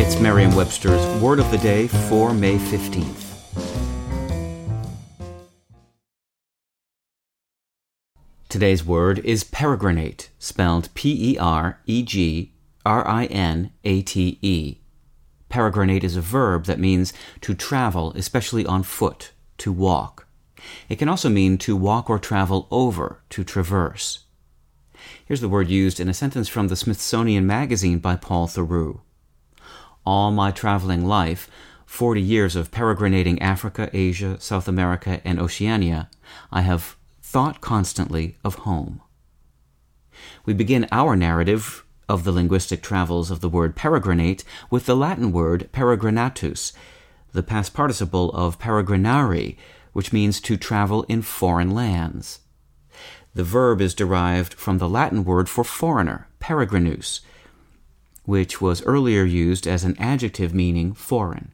It's Merriam-Webster's Word of the Day for May 15th. Today's word is peregrinate, spelled P-E-R-E-G-R-I-N-A-T-E. Peregrinate is a verb that means to travel, especially on foot, to walk. It can also mean to walk or travel over, to traverse. Here's the word used in a sentence from the Smithsonian Magazine by Paul Theroux. All my traveling life, 40 years of peregrinating Africa, Asia, South America, and Oceania, I have thought constantly of home. We begin our narrative of the linguistic travels of the word peregrinate with the Latin word peregrinatus, the past participle of peregrinari, which means to travel in foreign lands. The verb is derived from the Latin word for foreigner, peregrinus, which was earlier used as an adjective meaning foreign.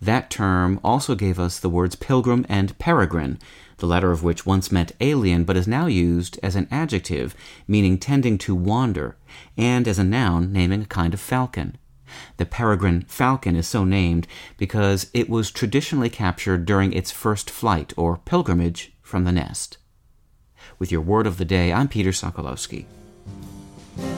That term also gave us the words pilgrim and peregrine, the latter of which once meant alien but is now used as an adjective meaning tending to wander, and as a noun naming a kind of falcon. The peregrine falcon is so named because it was traditionally captured during its first flight or pilgrimage from the nest. With your word of the day, I'm Peter Sokolowski.